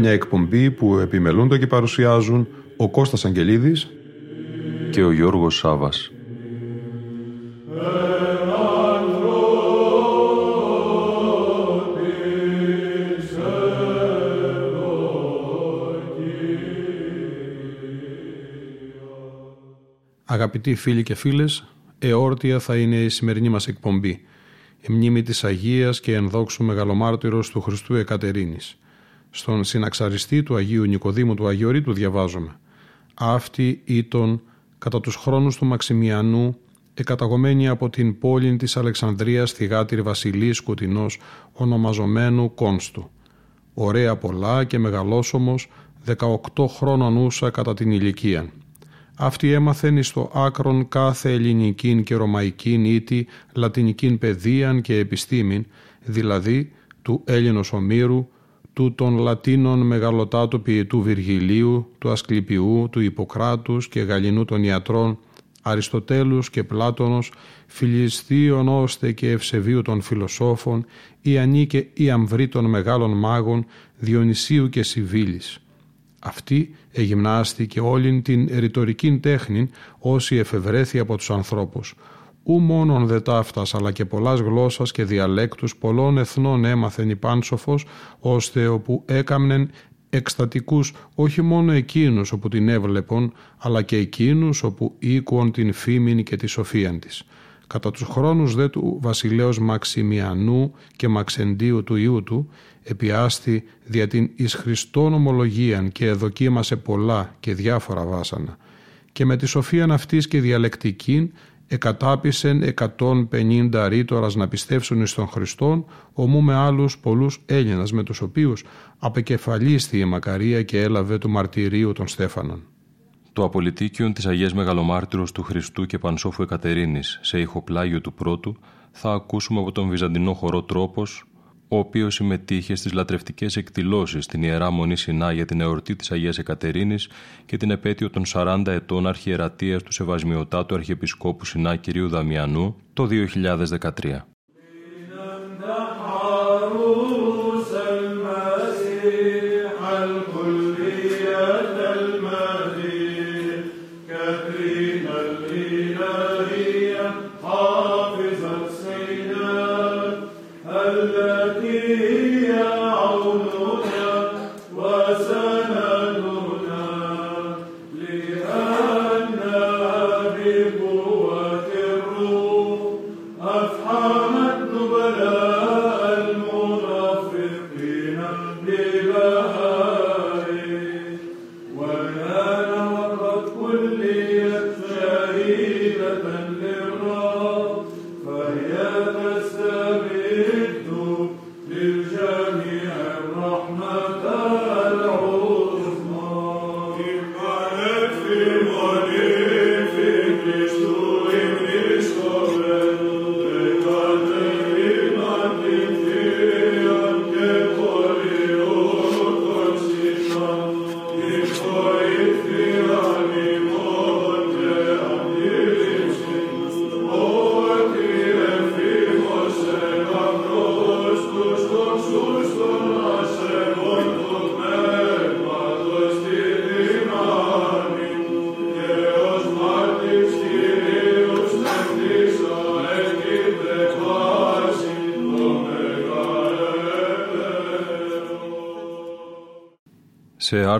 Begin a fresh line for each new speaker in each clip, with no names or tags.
Μια εκπομπή που επιμελούνται και παρουσιάζουν ο Κώστας Αγγελίδης και ο Γιώργος Σάβας. Αγαπητοί φίλοι και φίλες, εόρτια θα είναι η σημερινή μας εκπομπή. Η μνήμη της Αγίας και ενδόξου μεγαλομάρτυρος του Χριστού Εκατερίνης. Στον συναξαριστή του Αγίου Νικοδήμου του Αγιορείτου διαβάζουμε «Αυτή ήταν κατά τους χρόνους του Μαξιμιανού εκαταγωμένη από την πόλη της Αλεξανδρίας θυγάτηρ Βασιλής Σκουτινός ονομαζομένου Κόνστου. Ωραία πολλά και μεγαλόσωμος 18 χρόνων ούσα κατά την ηλικία. Αυτή έμαθεν στο άκρον κάθε ελληνικήν και ρωμαϊκήν ήτη λατινικήν παιδείαν και επιστήμην, δηλαδή του Έλληνος Ομήρου, του των Λατίνων μεγαλωτάτου ποιητού Βυργιλίου, του Ασκληπιού, του Ιπποκράτους και Γαλλινού των ιατρών, Αριστοτέλους και Πλάτωνος, Φιλιστίων ώστε και Ευσεβίου των φιλοσόφων, Ιαννή και Ιαμβρή των μεγάλων μάγων, Διονυσίου και Σιβήλης. Αυτή εγυμνάστηκε όλην την ρητορική τέχνη όσοι εφευρέθη από τους ανθρώπους, ου μόνον δε ταύτας αλλά και πολλάς γλώσσας και διαλέκτους πολλών εθνών έμαθεν η πάνσοφος ώστε όπου έκαμνεν εκστατικούς όχι μόνο εκείνους όπου την έβλεπον αλλά και εκείνους όπου οίκουον την φήμην και τη σοφίαν της. Κατά τους χρόνους δε του βασιλέως Μαξιμιανού και Μαξεντίου του ιού του επιάστη δια την εις Χριστόν ομολογίαν και εδοκίμασε πολλά και διάφορα βάσανα και με τη σοφίαν αυτής και διαλεκτικήν εκατάπησεν 150 ρήτορας να πιστεύσουν εις τον Χριστόν, ομού με άλλους πολλούς Έλληνας με τους οποίους απεκεφαλίστη η Μακαρία και έλαβε του μαρτυρίου των Στέφανων.
Το απολυτίκιον της Αγίας Μεγαλομάρτυρος του Χριστού και Πανσόφου Εκατερίνης σε ηχοπλάγιο του πρώτου θα ακούσουμε από τον Βυζαντινό χορό τρόπος ο οποίος συμμετείχε στις λατρευτικές εκδηλώσεις στην Ιερά Μονή Σινά για την εορτή της Αγίας Εκατερίνης και την επέτειο των 40 ετών αρχιερατεία του Σεβασμιωτάτου Αρχιεπισκόπου Σινά κ. Δαμιανού το 2013.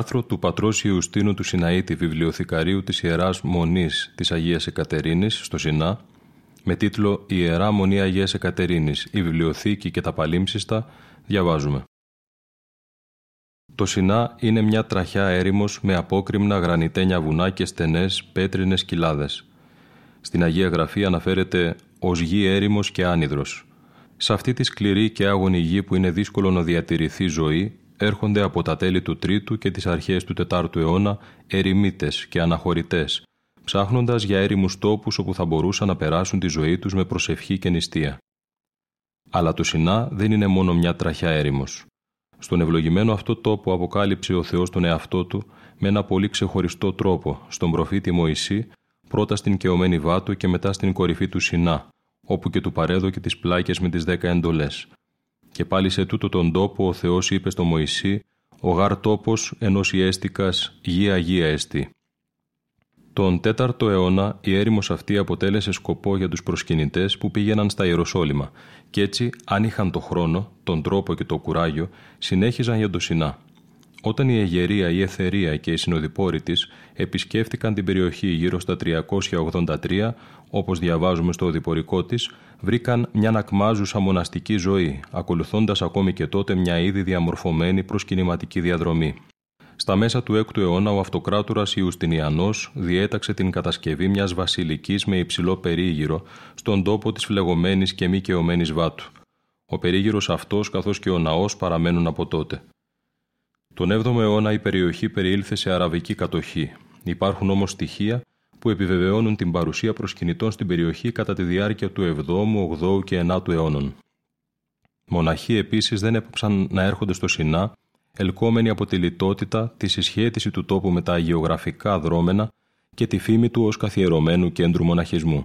Άρθρο του πατρός Ιουστίνου του Σιναήτη βιβλιοθηκαρίου της Ιεράς Μονής της Αγίας Εκατερίνης στο Σινά με τίτλο «Η Ιερά Μονή Αγίας Εκατερίνης, η βιβλιοθήκη και τα παλίμψιστα» διαβάζουμε. Το Σινά είναι μια τραχιά έρημος με απόκριμνα γρανιτένια βουνά και στενές πέτρινες κοιλάδες. Στην Αγία Γραφή αναφέρεται ως γη έρημος και άνυδρος.
Σε αυτή τη σκληρή και άγωνη γη που είναι δύσκολο να διατηρηθεί ζωή, έρχονται από τα τέλη του 3ου και τις αρχές του 4ου αιώνα ερημίτες και αναχωρητές, ψάχνοντας για έρημους τόπους όπου θα μπορούσαν να περάσουν τη ζωή τους με προσευχή και νηστεία. Αλλά το Σινά δεν είναι μόνο μια τραχιά έρημος. Στον ευλογημένο αυτό τόπο αποκάλυψε ο Θεός τον εαυτό του με ένα πολύ ξεχωριστό τρόπο στον προφήτη Μωυσή, πρώτα στην κεωμένη βάτου και μετά στην κορυφή του Σινά, όπου και του παρέδωκε τις πλάκες με τις δέκα εντολές. Και πάλι σε τούτο τον τόπο ο Θεός είπε στο Μωυσή «Ο γάρ τόπος ενός ιέστικας γη αγία εστί». Τον 4ο αιώνα η έρημος αυτή αποτέλεσε σκοπό για τους προσκυνητές που πήγαιναν στα Ιεροσόλυμα και έτσι αν είχαν το χρόνο, τον τρόπο και το κουράγιο συνέχιζαν για το Σινά. Όταν η Αιγερία, η Εθερία και οι συνοδοιπόροι της επισκέφτηκαν την περιοχή γύρω στα 383, όπως διαβάζουμε στο οδηπορικό της, βρήκαν μια νακμάζουσα μοναστική ζωή, ακολουθώντας ακόμη και τότε μια ήδη διαμορφωμένη προσκυνηματική διαδρομή. Στα μέσα του 6ου αιώνα, ο αυτοκράτορας Ιουστινιανός διέταξε την κατασκευή μιας βασιλικής με υψηλό περίγυρο στον τόπο της φλεγωμένης και μη κεωμένης βάτου. Ο περίγυρος αυτός καθώς και ο ναός παραμένουν από τότε. Τον 7ο αιώνα η περιοχή περιήλθε σε αραβική κατοχή. Υπάρχουν όμως στοιχεία που επιβεβαιώνουν την παρουσία προσκυνητών στην περιοχή κατά τη διάρκεια του 7ου, 8ου και 9ου αιώνων. Μοναχοί επίσης δεν έπαψαν να έρχονται στο Σινά ελκόμενοι από τη λιτότητα, τη συσχέτιση του τόπου με τα αγιογραφικά δρόμενα και τη φήμη του ως καθιερωμένου κέντρου μοναχισμού.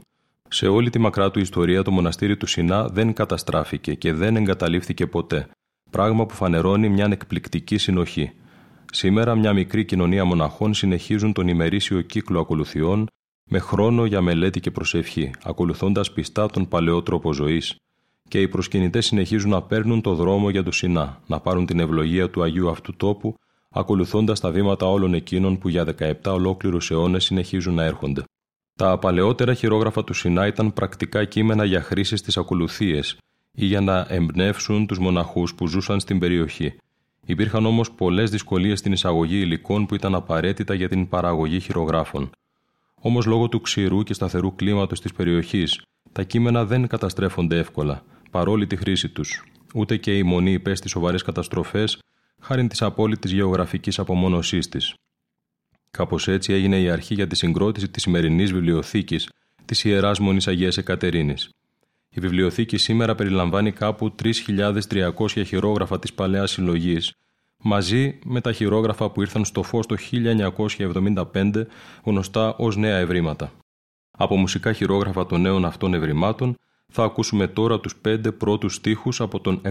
Σε όλη τη μακρά του ιστορία το μοναστήρι του Σινά δεν καταστράφηκε και δεν εγκαταλείφθηκε ποτέ, πράγμα που φανερώνει μια εκπληκτική συνοχή. Σήμερα μια μικρή κοινωνία μοναχών συνεχίζουν τον ημερήσιο κύκλο ακολουθιών με χρόνο για μελέτη και προσευχή, ακολουθώντας πιστά τον παλαιό τρόπο ζωής, και οι προσκυνητές συνεχίζουν να παίρνουν το δρόμο για το Σινά, να πάρουν την ευλογία του Αγίου αυτού τόπου, ακολουθώντας τα βήματα όλων εκείνων που για 17 ολόκληρους αιώνες συνεχίζουν να έρχονται. Τα παλαιότερα χειρόγραφα του Σινά ήταν πρακτικά κείμενα για χρήση στι ακολουθίες ή για να εμπνεύσουν τους μοναχούς που ζούσαν στην περιοχή. Υπήρχαν όμως πολλές δυσκολίες στην εισαγωγή υλικών που ήταν απαραίτητα για την παραγωγή χειρογράφων. Όμως λόγω του ξηρού και σταθερού κλίματος της περιοχής, τα κείμενα δεν καταστρέφονται εύκολα παρόλη τη χρήση τους. Ούτε και η μονή υπέστη σοβαρές καταστροφές χάρη της απόλυτης γεωγραφικής απομόνωσής της. Κάπως έτσι έγινε η αρχή για τη συγκρότηση της σημερινής βιβλιοθήκης της Ιεράς Μονής Αγίας Εκατερίνης. Η βιβλιοθήκη σήμερα περιλαμβάνει κάπου 3.300 χειρόγραφα της παλαιάς συλλογής, μαζί με τα χειρόγραφα που ήρθαν στο φως το 1975, γνωστά ως νέα ευρήματα. Από μουσικά χειρόγραφα των νέων αυτών ευρημάτων θα ακούσουμε τώρα τους πέντε πρώτους στίχους από τον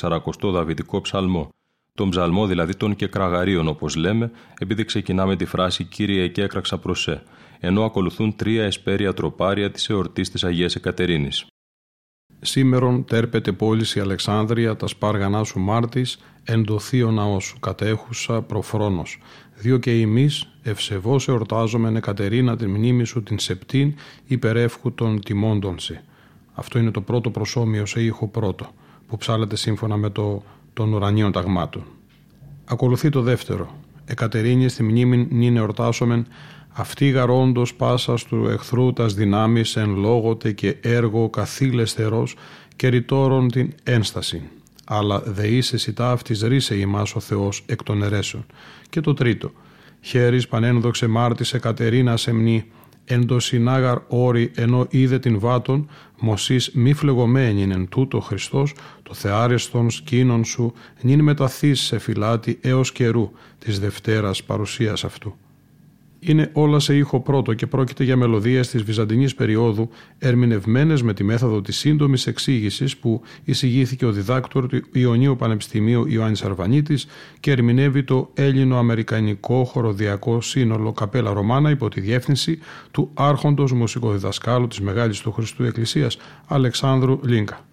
140 Δαβιδικό ψαλμό, τον ψαλμό δηλαδή των κεκραγαρίων όπως λέμε, επειδή ξεκινάμε τη φράση «Κύριε και έκραξα προσέ», ενώ ακολουθούν τρία εσπέρια τροπάρια της εορτής της Αγίας Εκατερίνης.
Σήμερον τέρπεται πόλης η Αλεξάνδρεια, τα σπάργανά σου μάρτης, εντοθεί ο ναός σου, κατέχουσα προφρόνος. Δύο και εμείς ευσεβώς εορτάζομεν Εκατερίνα την μνήμη σου την Σεπτήν υπερεύχου των τιμώντων αυτό είναι το πρώτο προσώμιο σε ήχο πρώτο, που ψάλεται σύμφωνα με το των ουρανίων ταγμάτων. Ακολουθεί το δεύτερο. Εκατερίνης στη μνήμη νυν εορτάσομεν αυτή γαρόντο πάσα του εχθρού τας δυνάμεις εν λόγοτε και έργο καθήλεστερος και ρητόρων την ένσταση. Αλλά δε είσαι σιτά αυτής ρίσε ημάς ο Θεός εκ των αιρέσεων. Και το τρίτο. Χέρις πανένδοξε μάρτης Εκατερίνα σεμνή εν το συνάγαρ όρη ενώ είδε την βάτων, μοσής μη φλεγωμένη εν τούτο Χριστός, το θεάριστον σκήνων σου, νυν μεταθείς σε φυλάτη έως καιρού της Δευτέρας παρουσίας αυτού είναι όλα σε ήχο πρώτο και πρόκειται για μελωδίες της βυζαντινής περίοδου ερμηνευμένες με τη μέθοδο της σύντομης εξήγησης που εισηγήθηκε ο διδάκτορ του Ιωνίου Πανεπιστημίου Ιωάννης Αρβανίτης και ερμηνεύει το Έλληνο-Αμερικανικό χοροδιακό σύνολο Καπέλα Ρωμάνα υπό τη διεύθυνση του άρχοντος μουσικοδιδασκάλου της Μεγάλης του Χριστού Εκκλησίας Αλεξάνδρου Λίγκα.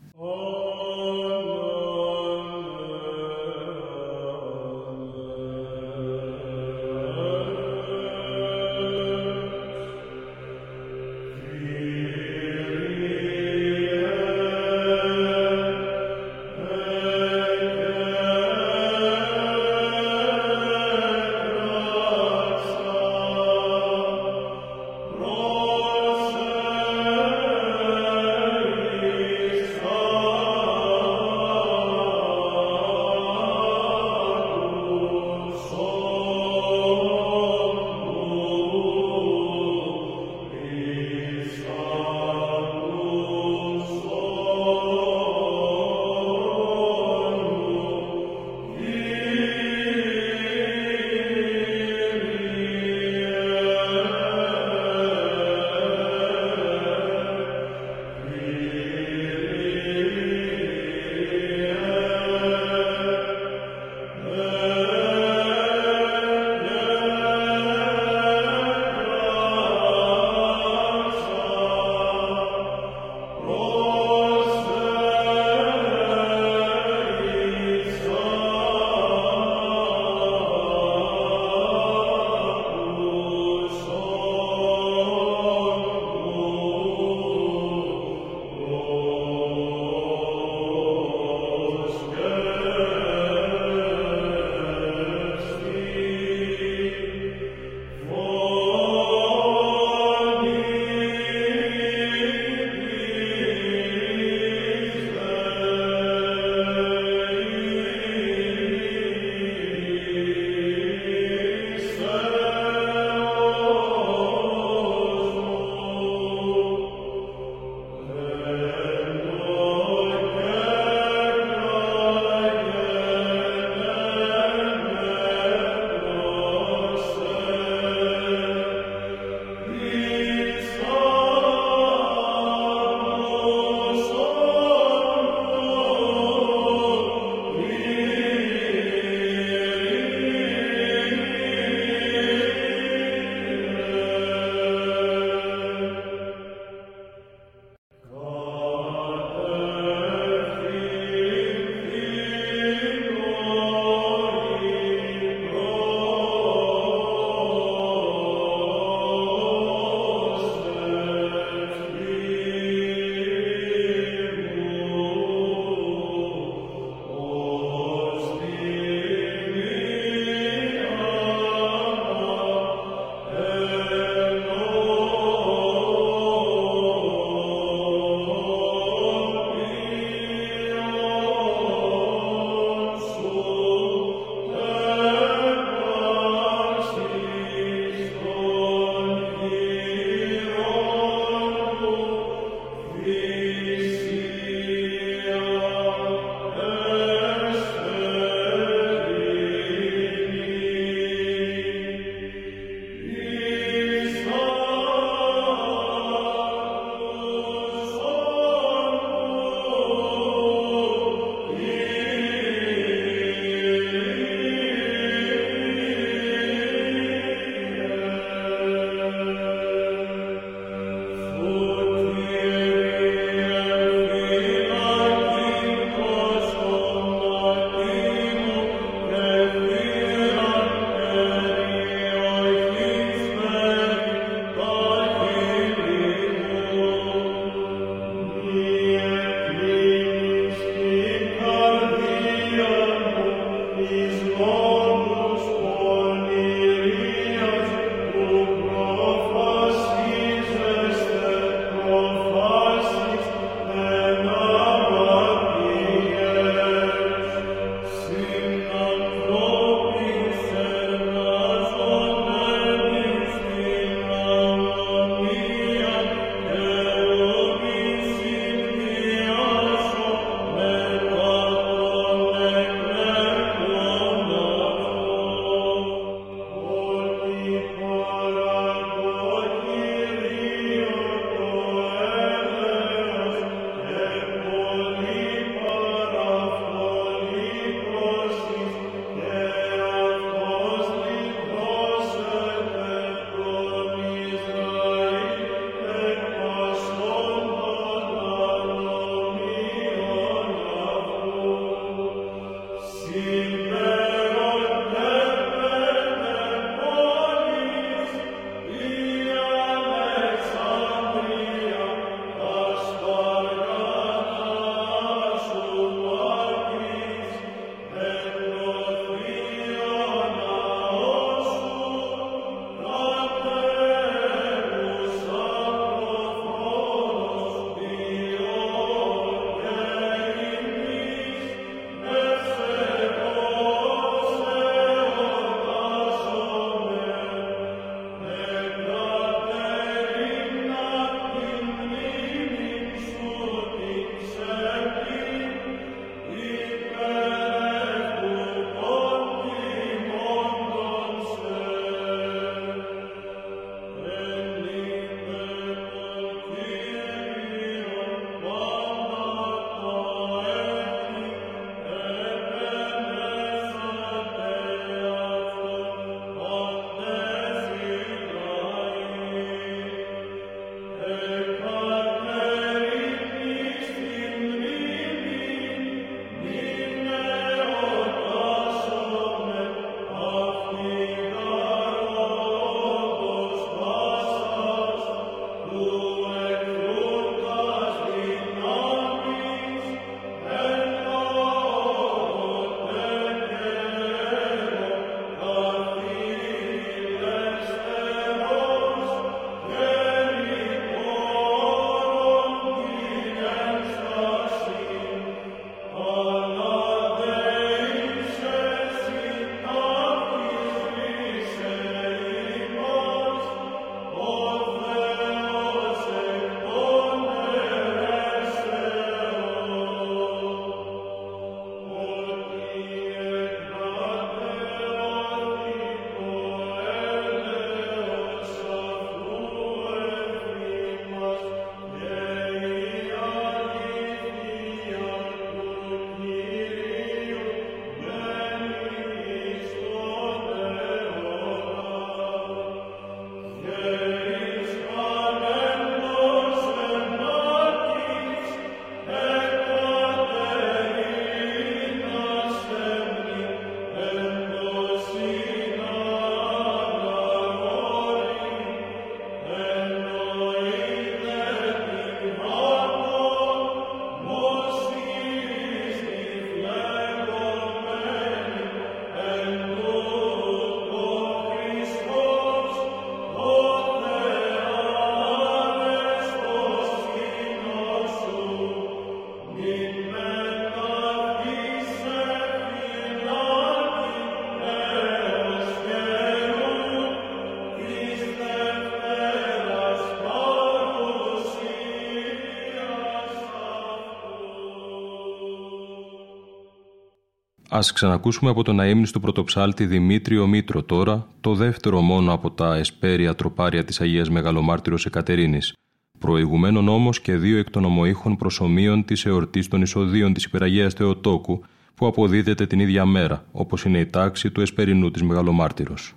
Ας ξανακούσουμε από τον αείμνηστο πρωτοψάλτη Δημήτριο Μήτρο τώρα, το δεύτερο μόνο από τα εσπέρια τροπάρια της Αγίας Μεγαλομάρτυρος Εκατερίνης, προηγουμένων όμως και δύο εκ των ομοήχων προσωμείων της εορτής των εισοδίων της Υπεραγίας Θεοτόκου, που αποδίδεται την ίδια μέρα, όπως είναι η τάξη του εσπερινού της Μεγαλομάρτυρος.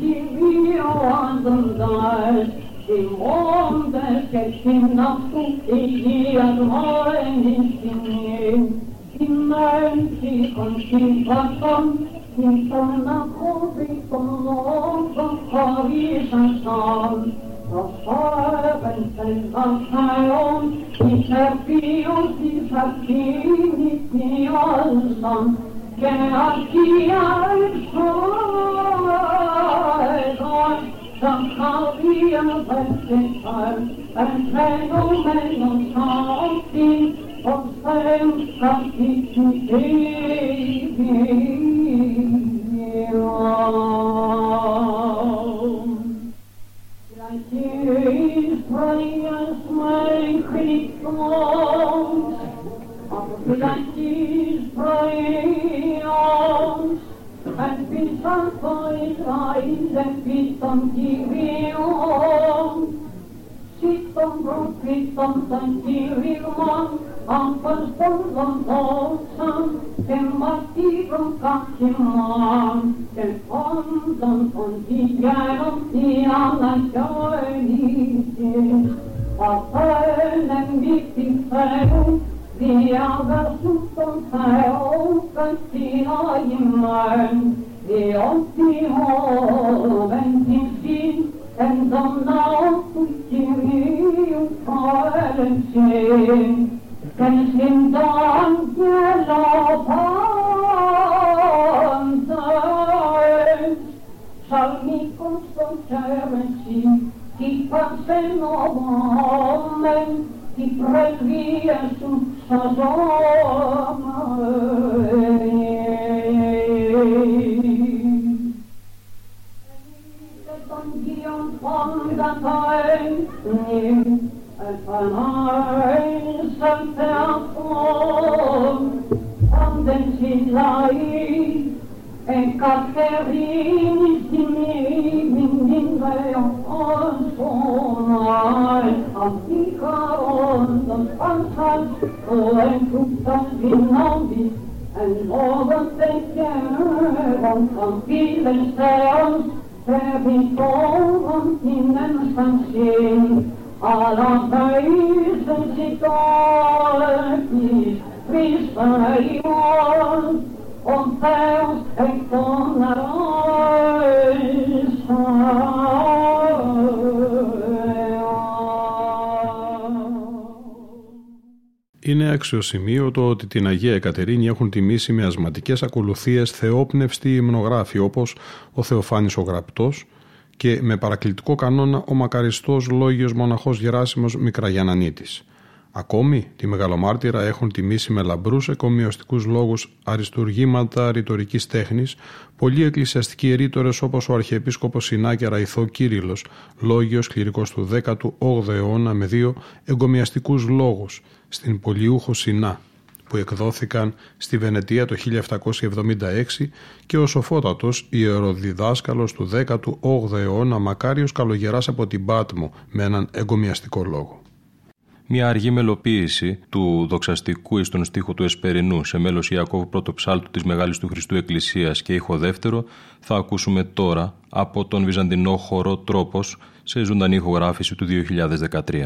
gibi ağzımda Kim on derkesin nasıl eğiyen hainsin Kimden çıkan kim bakan Kim sana kobi kolondan karışasan Sahaben sen basayon İşe bir yüz bir sakin ihtiyarsan cannot be outgrown. Or somehow be a blessed child and play no man on something of same something to save me. Like his prayers, my critics songs. Latin proion, and pitam poetrain, and pitam kirion, sitam propitam santirion, ampas on dolsam, per martirum cacimam, per fondam pontigarum tiam nationis, a pernem victim ferum, Ea versucht här open sina himmelen E oss i hoven till skin En somna oss i rymdkaren skin Den skindan gälla pansen Salmikon som kärmen sin sen av Η προληψία σου σασόμει, είναι τον γιονταντάνι, είναι ένας σεντέας, αν δεν συλλαί, εν καθερίνης δεν είναι. Mai Africa on the front front, going to something lonely, and all the states there won't compete themselves. There be so something and something, all of these is, this I want. On those, and on the
Είναι αξιοσημείωτο ότι την Αγία Εκατερίνη έχουν τιμήσει με ασματικές ακολουθίες θεόπνευστοι υμνογράφοι όπως ο Θεοφάνης ο Γραπτός και με παρακλητικό κανόνα ο μακαριστός λόγιος μοναχός Γεράσιμος Μικραγιανανίτης. Ακόμη, τη Μεγαλομάρτυρα έχουν τιμήσει με λαμπρούς εκομοιωστικούς λόγους αριστουργήματα ρητορικής τέχνης πολλοί εκκλησιαστικοί ερήτορες όπως ο Αρχιεπίσκοπος Συνάκια Ραϊθό Κύριλλος, λόγιος κληρικός του 18ου αιώνα με δύο εγκομιαστικούς λόγους στην Πολιούχο Σινά που εκδόθηκαν στη Βενετία το 1776 και ο σοφότατος ιεροδιδάσκαλος του 18ου αιώνα Μακάριος Καλογεράς από την Πάτμο με έναν εγκομιαστικό λόγο
μια αργή μελοποίηση του δοξαστικού εις τον στίχο του Εσπερινού σε μέλος Ιακώβ πρώτο ψάλτου της Μεγάλης του Χριστού Εκκλησίας και ήχο δεύτερο θα ακούσουμε τώρα από τον Βυζαντινό χορό Τρόπος σε ζωντανή ηχογράφηση του 2013.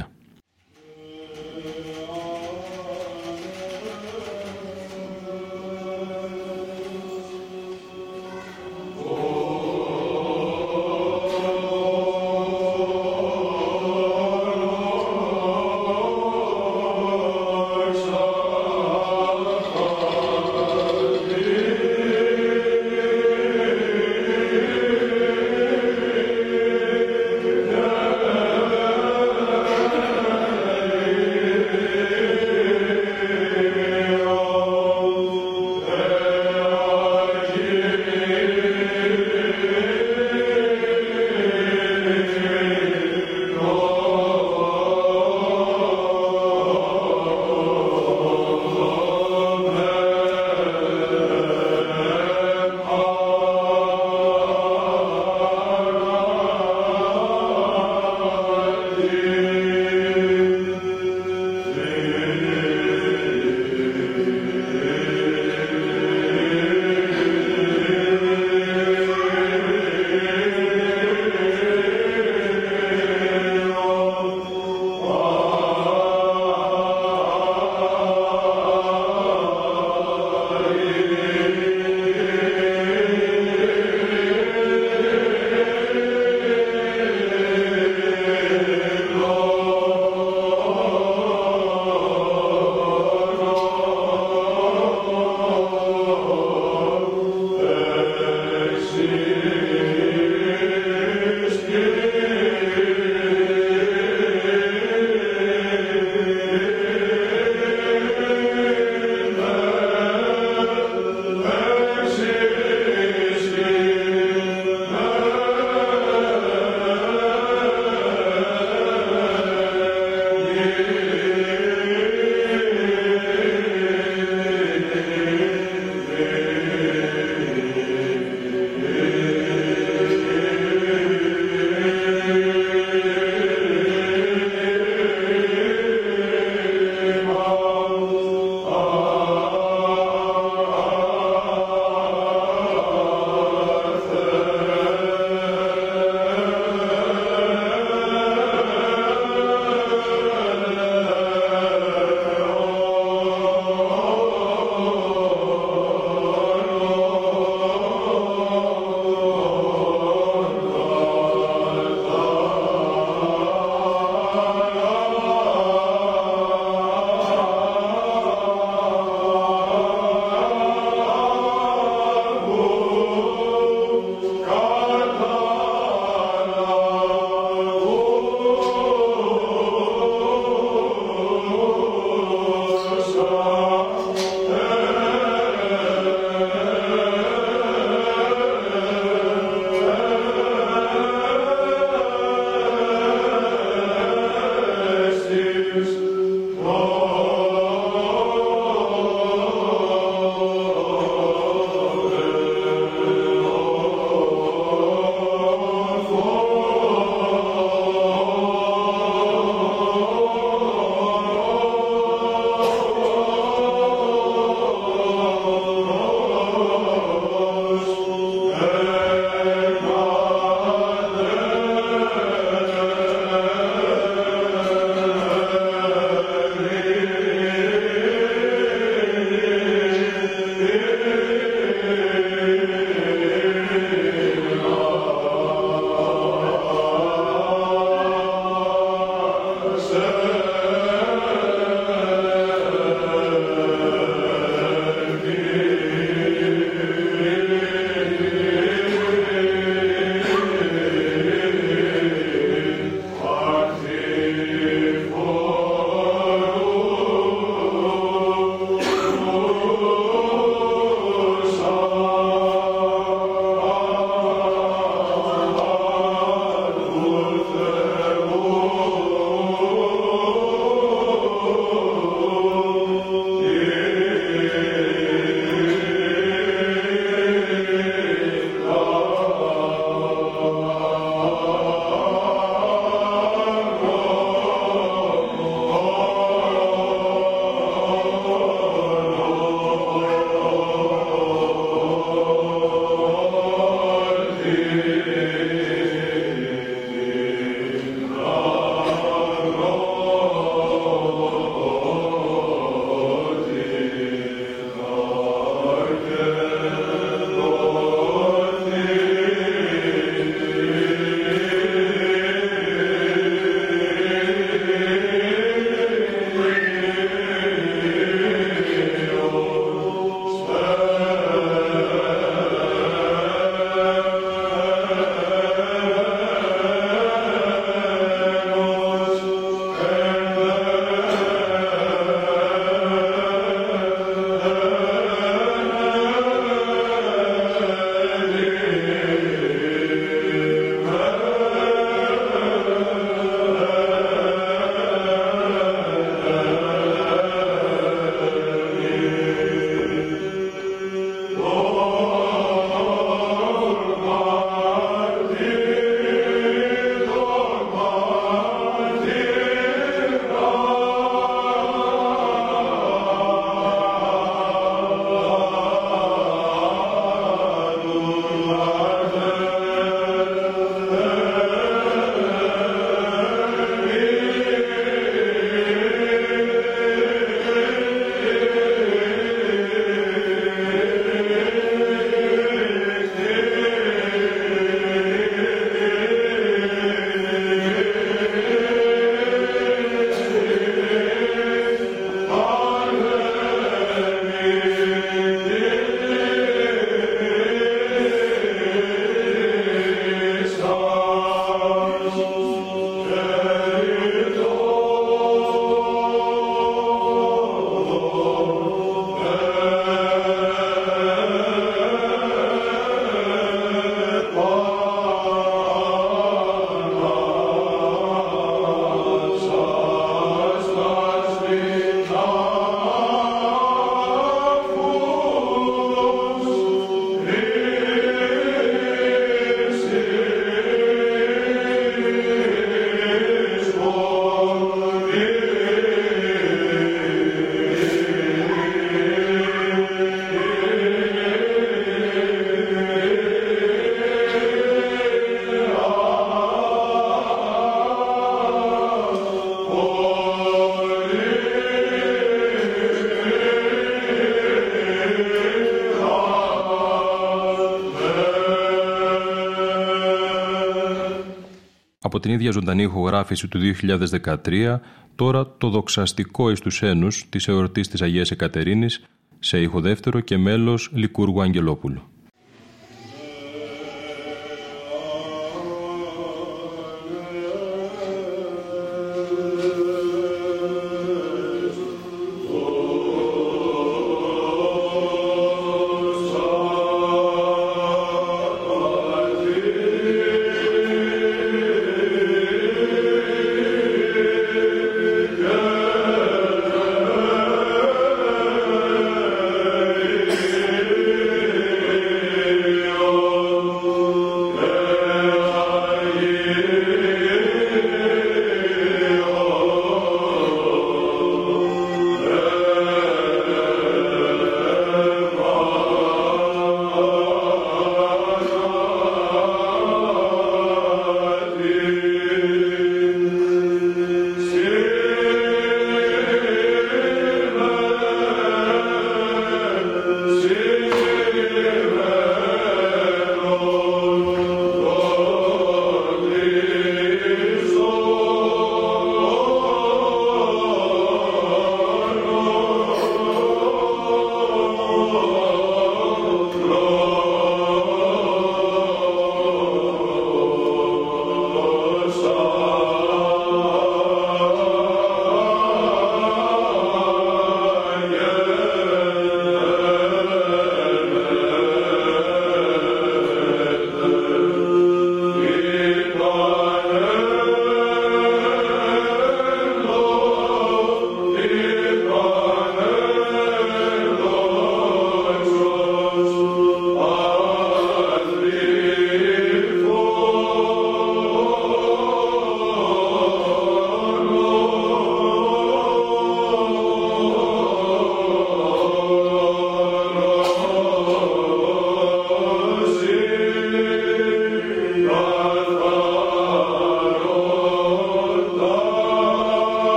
Την ίδια ζωντανή ηχογράφηση του 2013, τώρα το δοξαστικό εις τους ένους της εορτής της Αγίας Εκατερίνης, σε ήχο δεύτερο και μέλος Λικούργου Αγγελόπουλου.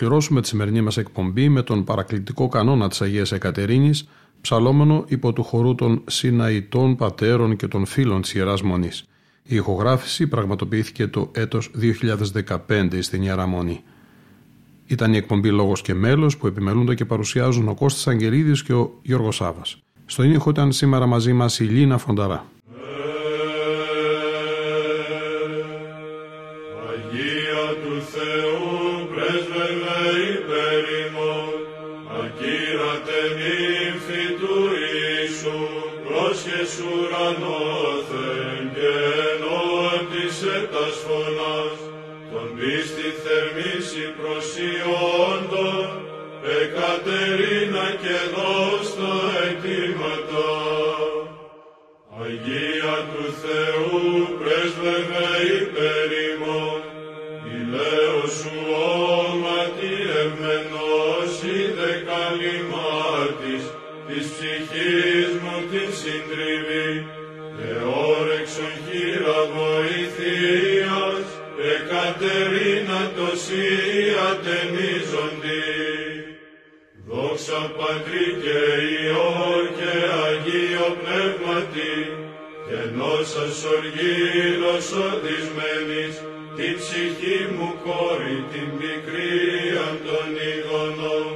ολοκληρώσουμε τη σημερινή μας εκπομπή με τον παρακλητικό κανόνα της Αγίας Εκατερίνης, ψαλόμενο υπό του χορού των Συναϊτών Πατέρων και των Φίλων της Ιεράς Μονής. Η ηχογράφηση πραγματοποιήθηκε το έτος 2015 στην Ιερά Μονή. Ήταν η εκπομπή «Λόγος και μέλος» που επιμελούνται και παρουσιάζουν ο Κώστας Αγγελίδης και ο Γιώργος Σάβας. Στο ήχο ήταν σήμερα μαζί μας η Λίνα Φονταρά.
εξέτας φωνάς, τον πίστη θερμίσει προσιόντων, Εκατερίνα και δόση, γλώσσας οργήλος σοδισμένη της ψυχή μου κόρη την πικρή των ηγωνών.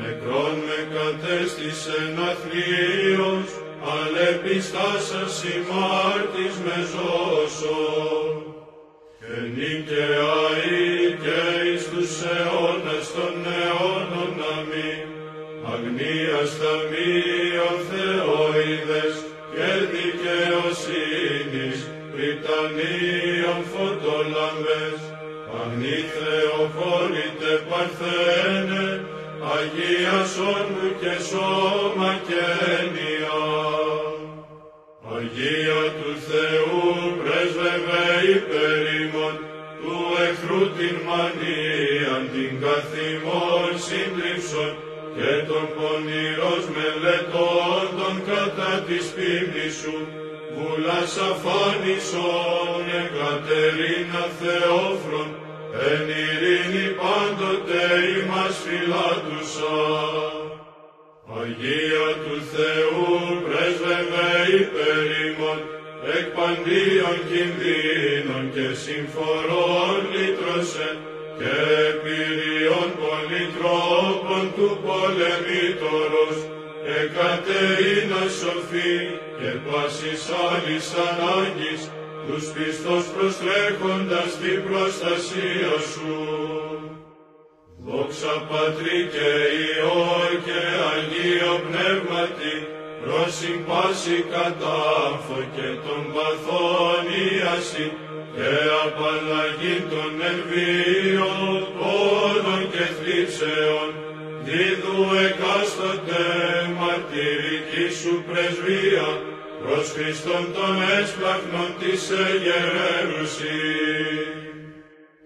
Νεκρόν με κατέστησε να θλίος, αλεπιστά σας ημάρτης με ζώσω. Και νίκαια Αγία αγίασον και σώμα και έννοια. Αγία του Θεού πρέσβευε υπερήμων, του εχθρού την μανίαν την καθημών σύντριψον, και των πονηρός μελετών των κατά της πίμνης σου, βούλας αφάνισον, εγκατερίνα Θεόφρον, εν ειρήνη Αγία του Θεού πρέσβευε υπέρ ημών, εκ παντίων κινδύνων και συμφορών λύτρωσε και επίριων πολυτρόπων του πολεμήτωρος, σοφή και πάσης άλλης ανάγκης, τους πιστός προστρέχοντας την προστασία σου. Δόξα Πατρί και Υιό και Αγίο Πνεύματι, πρόσιν πάση κατάμφο και των παθών και απαλλαγή των ελβίων, πόδων και θλίψεων, δίδου εκάστοτε μαρτυρική σου πρεσβεία, προς Χριστόν τον έσπλαχνον της εγερέρουσης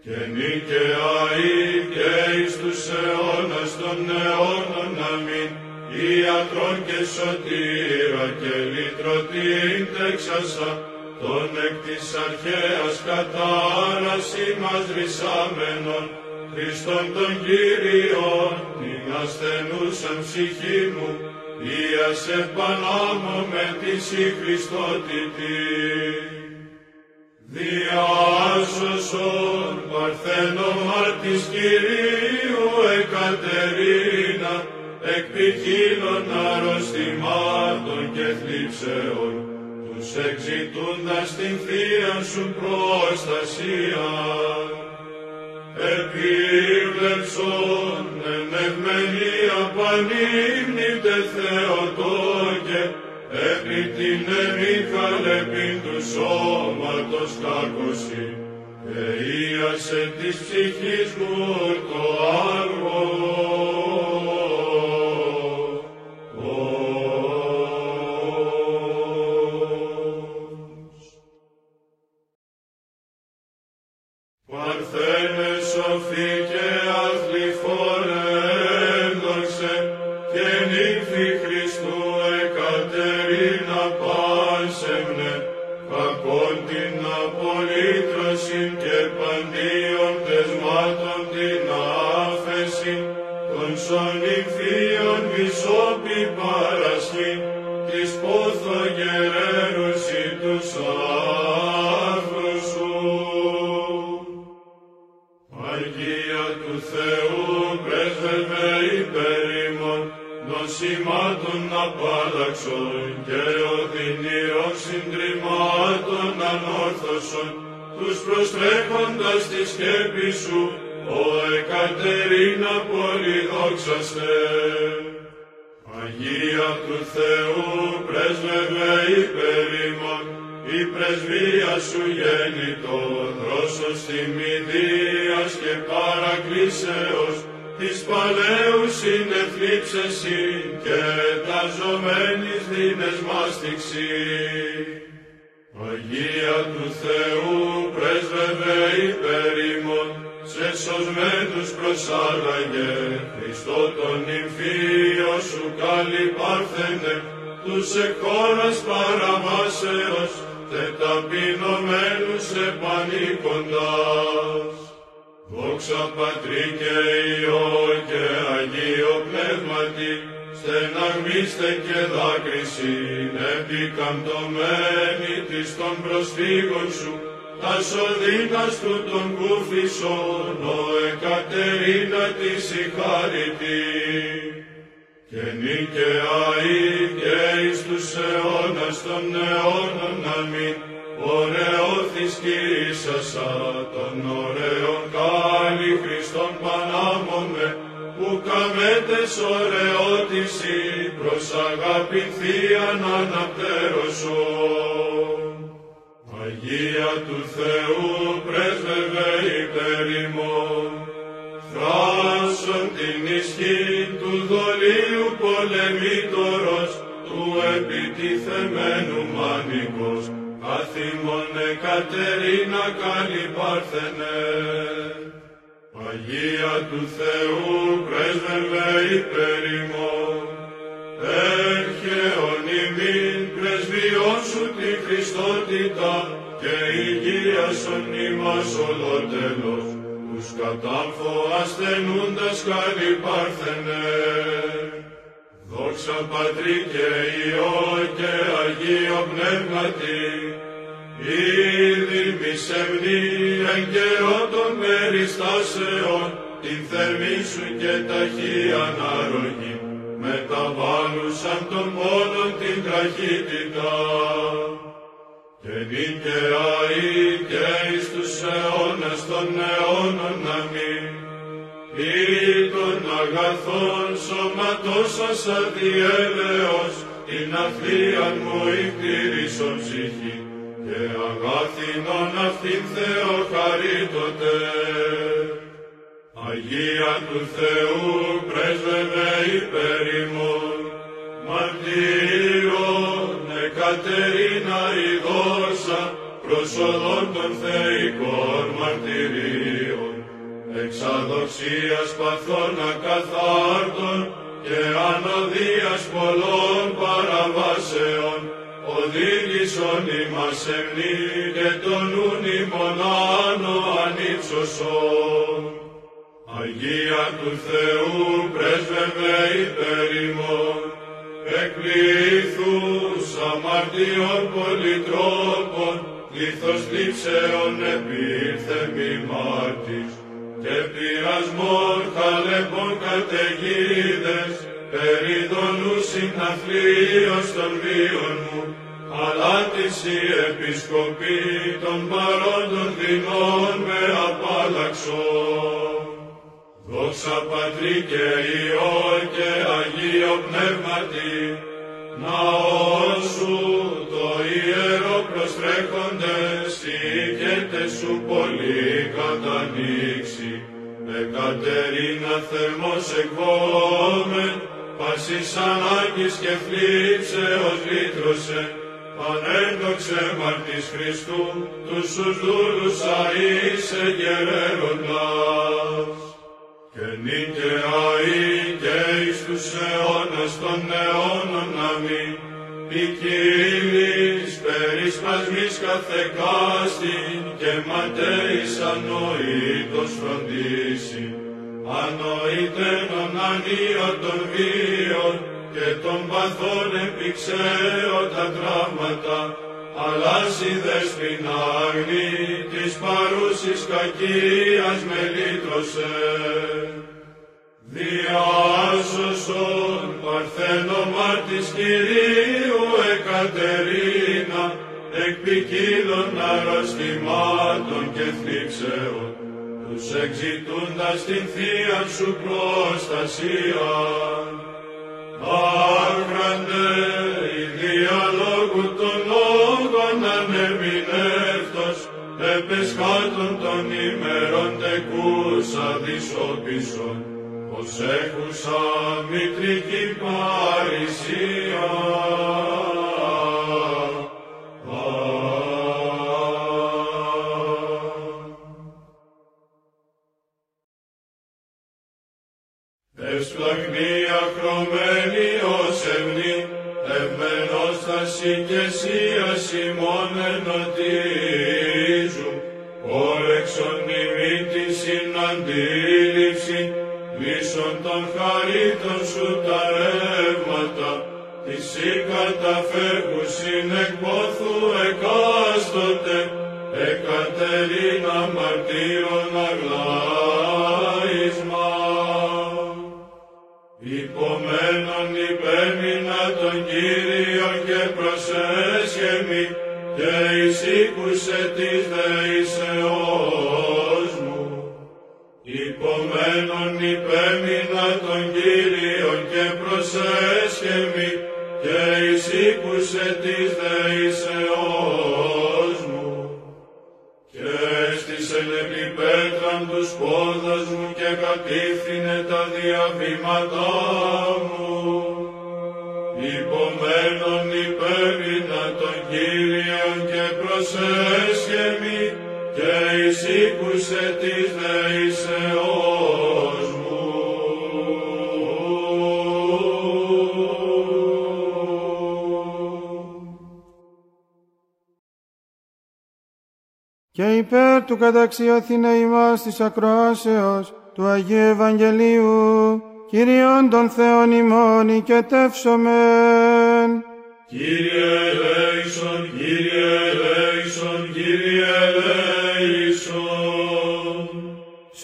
και νίκαιαοι και εις τους αιώνας των αιώνων αμήν, ιατρών και σωτήρα και λύτρο την τέξασα, τον εκ της αρχαίας κατάρας ημάς ρησάμενον, Χριστόν τον Κύριον, την ασθενούσαν ψυχή μου, Ίας επανάμω με τη συγχριστότητη. Διάσωσον παρθένο μάρτης Κυρίου Εκατερίνα, εκ ποικίλων αρρωστημάτων και θλίψεων, τους εξητούντας την Θεία Σου προστασία. Επίβλεψον ενευμένη απανύμνητε Θεοτόκε, επί την εμίχαν επί του σώματος κάκωση, είας της ψυχής μου το άργο. Πατρί και Υιό και Αγίο Πνεύματι, στεναγμίστε και δάκρυσιν, επικαμπτωμένοι της των προσφύγων σου, τα σωδίνας του των κούφισων, ο Εκατερίνα της συγχαρητή. Και νικαιαή και εις τους αιώνας των αιώνων αμήν, ωραιώθης Κύρισασα των ωραίων κάλλη Χριστόν Πανάμωμε, που καμέτες ωραιότηση προς αγάπη θείαν αναπτέρωσον. Αγία του Θεού πρέσβευε υπέρ ημών, θράσον την ισχύ του δολίου πολεμήτωρος, του επιτιθεμένου μάνικος, καθήμον Εκατερίνα καλή Πάρθενε. Αγία του Θεού πρέσβευε υπέρ ημών, έρχε ον ημίν πρεσβειών σου τη Χριστότητα και υγείασον ημάς ολοτέλος, τους κατάμφω ασθενούντας καλή Πάρθενε. Δόξα Πατρί και Υιό και Αγίο Πνεύματι, ήδη μη σεμνή εν καιρό των περιστάσεων, την θερμή σου και ταχύ αναρρογή, μεταβάλλουσαν των πόνων την τραχύτητα. Και νικαιαή και εις τους αιώνας των αιώνων αμήν, ή των αγαθών σώματός αδιέλεος, την αθλίαν μου ηκτήρησον ψυχή, και αγάθινον αυτήν Θεό χαρίτοτε. Αγία του Θεού πρέσβευε υπέρ ημών, μαρτύρων Εκατερίνα η δόσα, προσοδόν των θεϊκών μαρτυρίων, εξαδοξίας παθών ακαθάρτων και ανωδίας πολλών παραβάσεων, οδήγησον ημάς εμνή και τον ούν ημών άνω ανύψωσον. Αγία του Θεού πρέσβευε υπέρ ημών, εκπλήθους αμαρτιών πολυτρόπων, λίθος λήψεων επήρθε μη μάρτης, και πειρασμών χαλεπών καταιγίδες, περιδονού συναθλίως των βίων μου, αλλά της η επισκοπή των παρόντων δεινών με απάλλαξον. Δόξα Πατρί και Υιό και Αγίο Πνεύματι, ναό σου το ιερό προστρέχοντες, οι ηγέτες σου πολύ κατανοίξει. Εκατερίνα θερμός εκβόμεν, πάσης ανάγκης και θλίψεως λύτρωσε, πανέντοξε μαρτής Χριστού, τους σους δούλους αείσαι γερέροντας. Και νικαιαή και εις τους αιώνας των αιώνων αμήν, ποικίλης περισπασμής καθεκάστην και ματέης ανοήτως φροντίσει, ανοητένων ανίωτων βίων και των παθών επιξέω τα τραύματα, αλλά σι δεσποινα αγνή της παρούσης κακίας με λύτρωσε. Διάσωσον παρθένομα της Κυρίου Εκατερίνα, εκ ποικίλων αρρωστημάτων και θλίψεων, τους εξητούντας την Θεία Σου προστασία. Άκραντε η διαλόγου των λόγων ανεμινεύτος, επεσχάτων των ημερών τεκούσα δισόπισον, πως έχουσα μητρική παρησία. Ευσπλαγνία χρωμένη ευμένος θα συγκεσία ημών ενωτίζουν, όρεξον ημί τη συναντήληψη, λύσον των χαρίτων σου τα ρεύματα, της ή καταφεύγουσιν εκ πόθου εκάστοτε, εκατερίνα μαρτύρων αγλάισμα. Και εισήκουσε της δεήσεώς μου. Υπομένων υπέμεινα τον Κύριο και προσέσχεμη και εισήκουσε της δεήσεώς μου. Και έστησεν επί πέτραν τους πόδας μου και κατήφθηνε τα διαβήματά μου. Υπομένων υπέμεινα και εισήκουσε της δεήσεώς μου.
και υπέρ του καταξιώθηνε ημάς της ακροάσεως του Αγίου Ευαγγελίου, Κύριον των Θεών ημών οικετεύσομεν.
Κύριε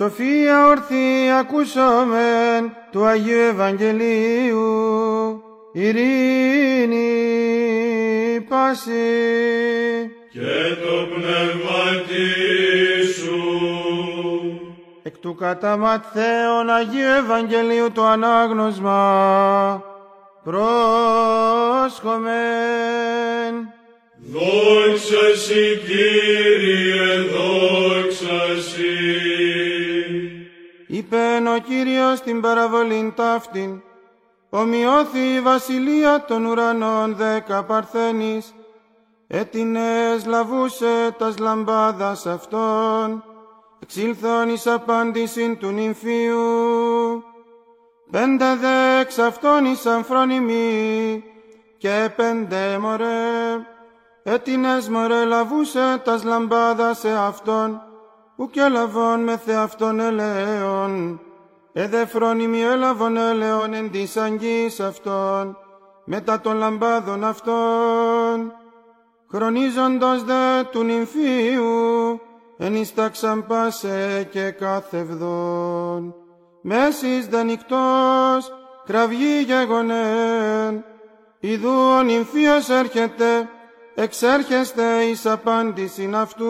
Σοφία ορθή ακούσομεν του Αγίου Ευαγγελίου, ειρήνη πάση.
και το πνεύμα σου.
Εκ του κατά Ματθαίον Αγίου Ευαγγελίου το ανάγνωσμα πρόσχομεν.
Δόξα σοι, Κύριε, δόξα σοι.
Είπεν ο Κύριος την παραβολήν ταύτην, ομοιώθη η βασιλεία των ουρανών δέκα παρθένης, έτινες λαβούσε τας λαμπάδας αυτών, εξήλθον εις απάντησιν του νυμφίου. Πέντε δε εξ αυτών εις αμφρόνιμοι, και πέντε μωρέ, έτινες μωρέ λαβούσε τας λαμπάδας σε αυτόν, ουκ έλαβον με θεαυτόν ελαίον, εδε φρόνιμοι έλαβον ελαίον εν της αγγής αυτών, μετά των λαμπάδων αυτών. Χρονίζοντος δε του νυμφίου, ενίσταξαν πάσε και κάθευδον. Μέσης δε νυχτός, κραυγή γεγονέν, Ιδού ο νυμφίος έρχεται, εξέρχεστε εις απάντησιν αυτού.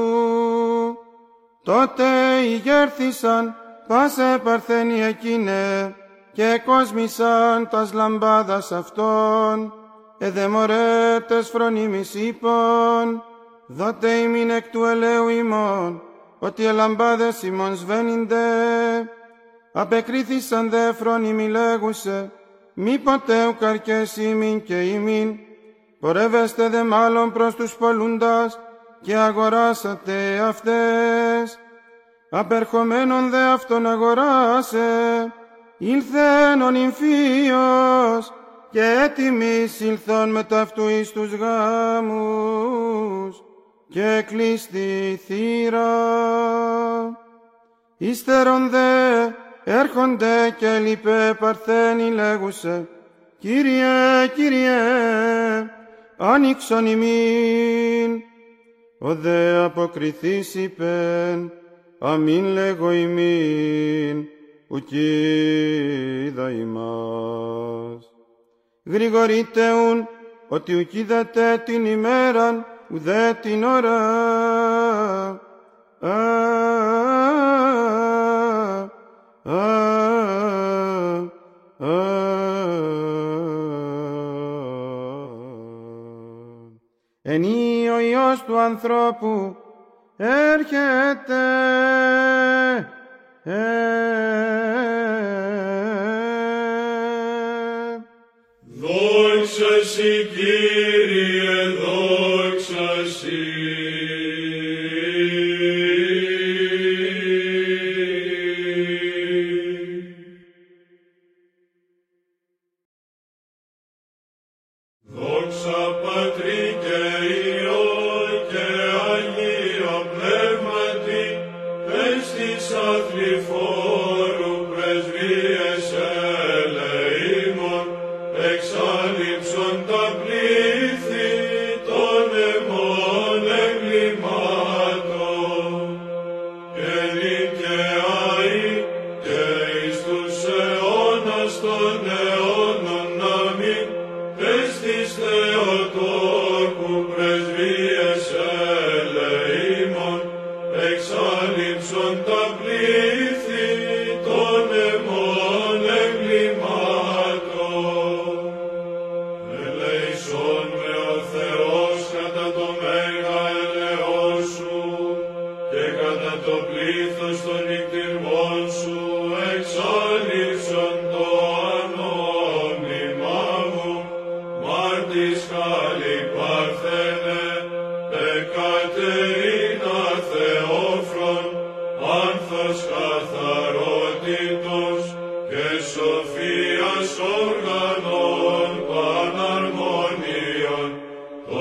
Τότε ηγέρθησαν πάσε παρθένοι εκείνε και κόσμησαν τας λαμπάδας αυτών. Εδεμορέτες φρονίμης είπων, δότε ημίν εκ του ελαίου ημών, ότι οι λαμπάδες ημών σβαίνεινται. Απεκρίθησαν δε φρονίμοι λέγουσε, μη ποτέ ου καρκές ημίν και ημίν, πορεύεστε δε μάλλον προς τους πολλούντας και αγοράσατε αυτές. Απερχομένον δε αυτον αγοράσε, ήλθεν ο νυμφίος και έτοιμοι ήλθον με ταυτού εις τους γάμους και κλείστη η θύρα. Ύστερον δε έρχονται και λυπέ παρθένη λέγουσε, Κύριε, Κύριε, άνοιξον ημίν. Ο δε αποκριθείς είπεν, αμήν λέγω ημίν, ουκίδα ημάς. Γρηγορείτε ουν, ότι ουκίδατε την ημέραν, ουδέ την ώρα. Α, α, α, Ενή ο Υιός του ανθρώπου έρχεται.
Δόξα σοι Κύριε,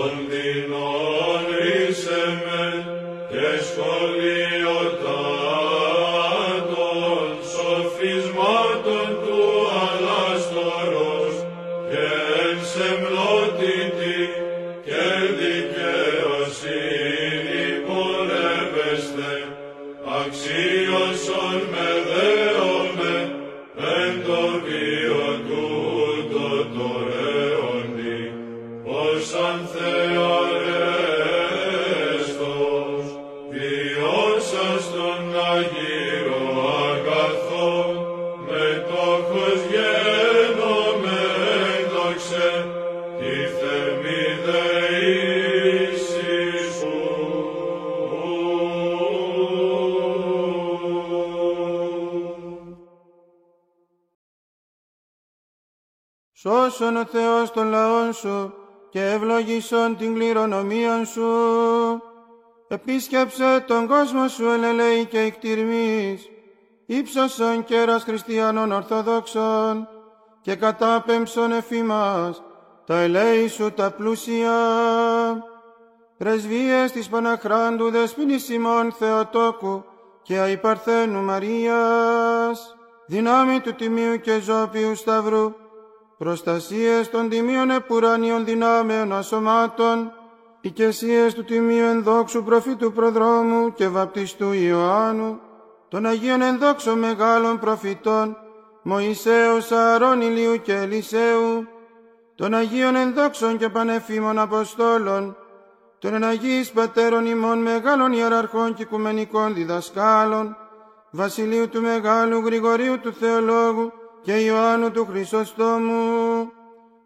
Quod in horis emen,
Σώσον ο Θεός των λαών σου και ευλογήσον την κληρονομία σου. Επίσκεψε τον κόσμο σου ελελέη και εκτιρμής, ύψωσον κέρας χριστιανών ορθοδόξων και κατάπεμψον εφήμας τα ελέη σου τα πλούσια. Πρεσβείες της Παναχράντου Δεσποινής ημών Θεοτόκου και Αϊπαρθένου Μαρίας, δυνάμει του Τιμίου και Ζώπιου Σταυρού, προστασίες των τιμίων επουράνιων δυνάμεων ασωμάτων, οικεσίες του τιμίου ενδόξου προφήτου προδρόμου και βαπτιστού Ιωάννου, των Αγίων ενδόξων μεγάλων προφητών, Μωυσέου, Σαρών, Ηλίου και Ελισέου, των Αγίων ενδόξων και πανεφήμων Αποστόλων, των εναγείς πατέρων ημών μεγάλων ιεραρχών και οικουμενικών διδασκάλων, Βασιλείου του Μεγάλου Γρηγορίου του Θεολόγου και Ιωάννου του Χρυσοστόμου,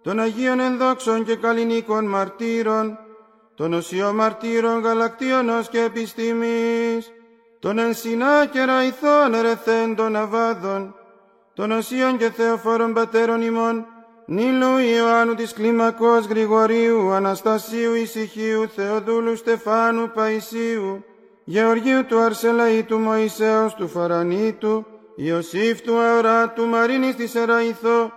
των Αγίων ενδόξων και καλλινίκων μαρτύρων, των οσιών μαρτύρων γαλακτίωνος και επιστήμης, των ενσυνά και ραϊθών ερεθέντων αβάδων, των οσίων και θεοφόρων πατέρων ημών, Νίλου Ιωάννου της Κλίμακος Γρηγορίου, Αναστασίου Ησυχίου, Θεοδούλου Στεφάνου Παϊσίου, Γεωργίου του Αρσελαΐτου Μωυσέως του Φαρανίτου, Ιωσήφ του Αωρά του Μαρίνης της Εραϊθώ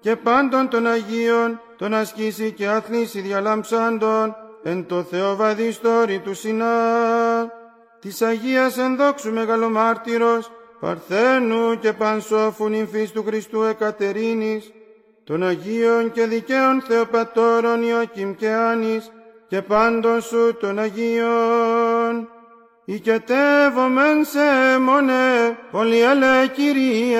και πάντων των Αγίων τον ασκήσει και αθλήσει διαλαμψάντων εν το Θεό βαδιστόρι του Σινά. Της Αγίας ενδόξου μεγαλομάρτυρος Παρθένου και πανσόφου νυμφής του Χριστού Εκατερίνης των Αγίων και δικαίων Θεοπατώρων Ιωκήμ και Άνης και πάντων σου των Αγίων οικετεύομεν σε μονέ πολυέλε Κύριε.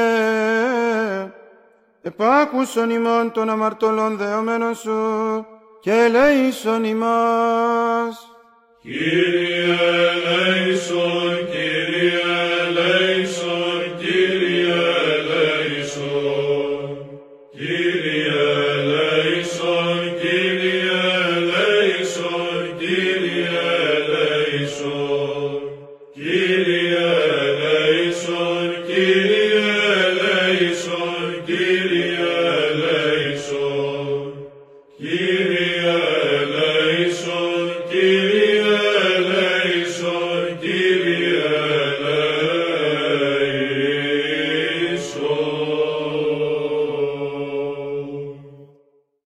Επάκουσον ημών των αμαρτωλών δεωμένων σου και ελέησον ημάς.
Κύριε ελέησον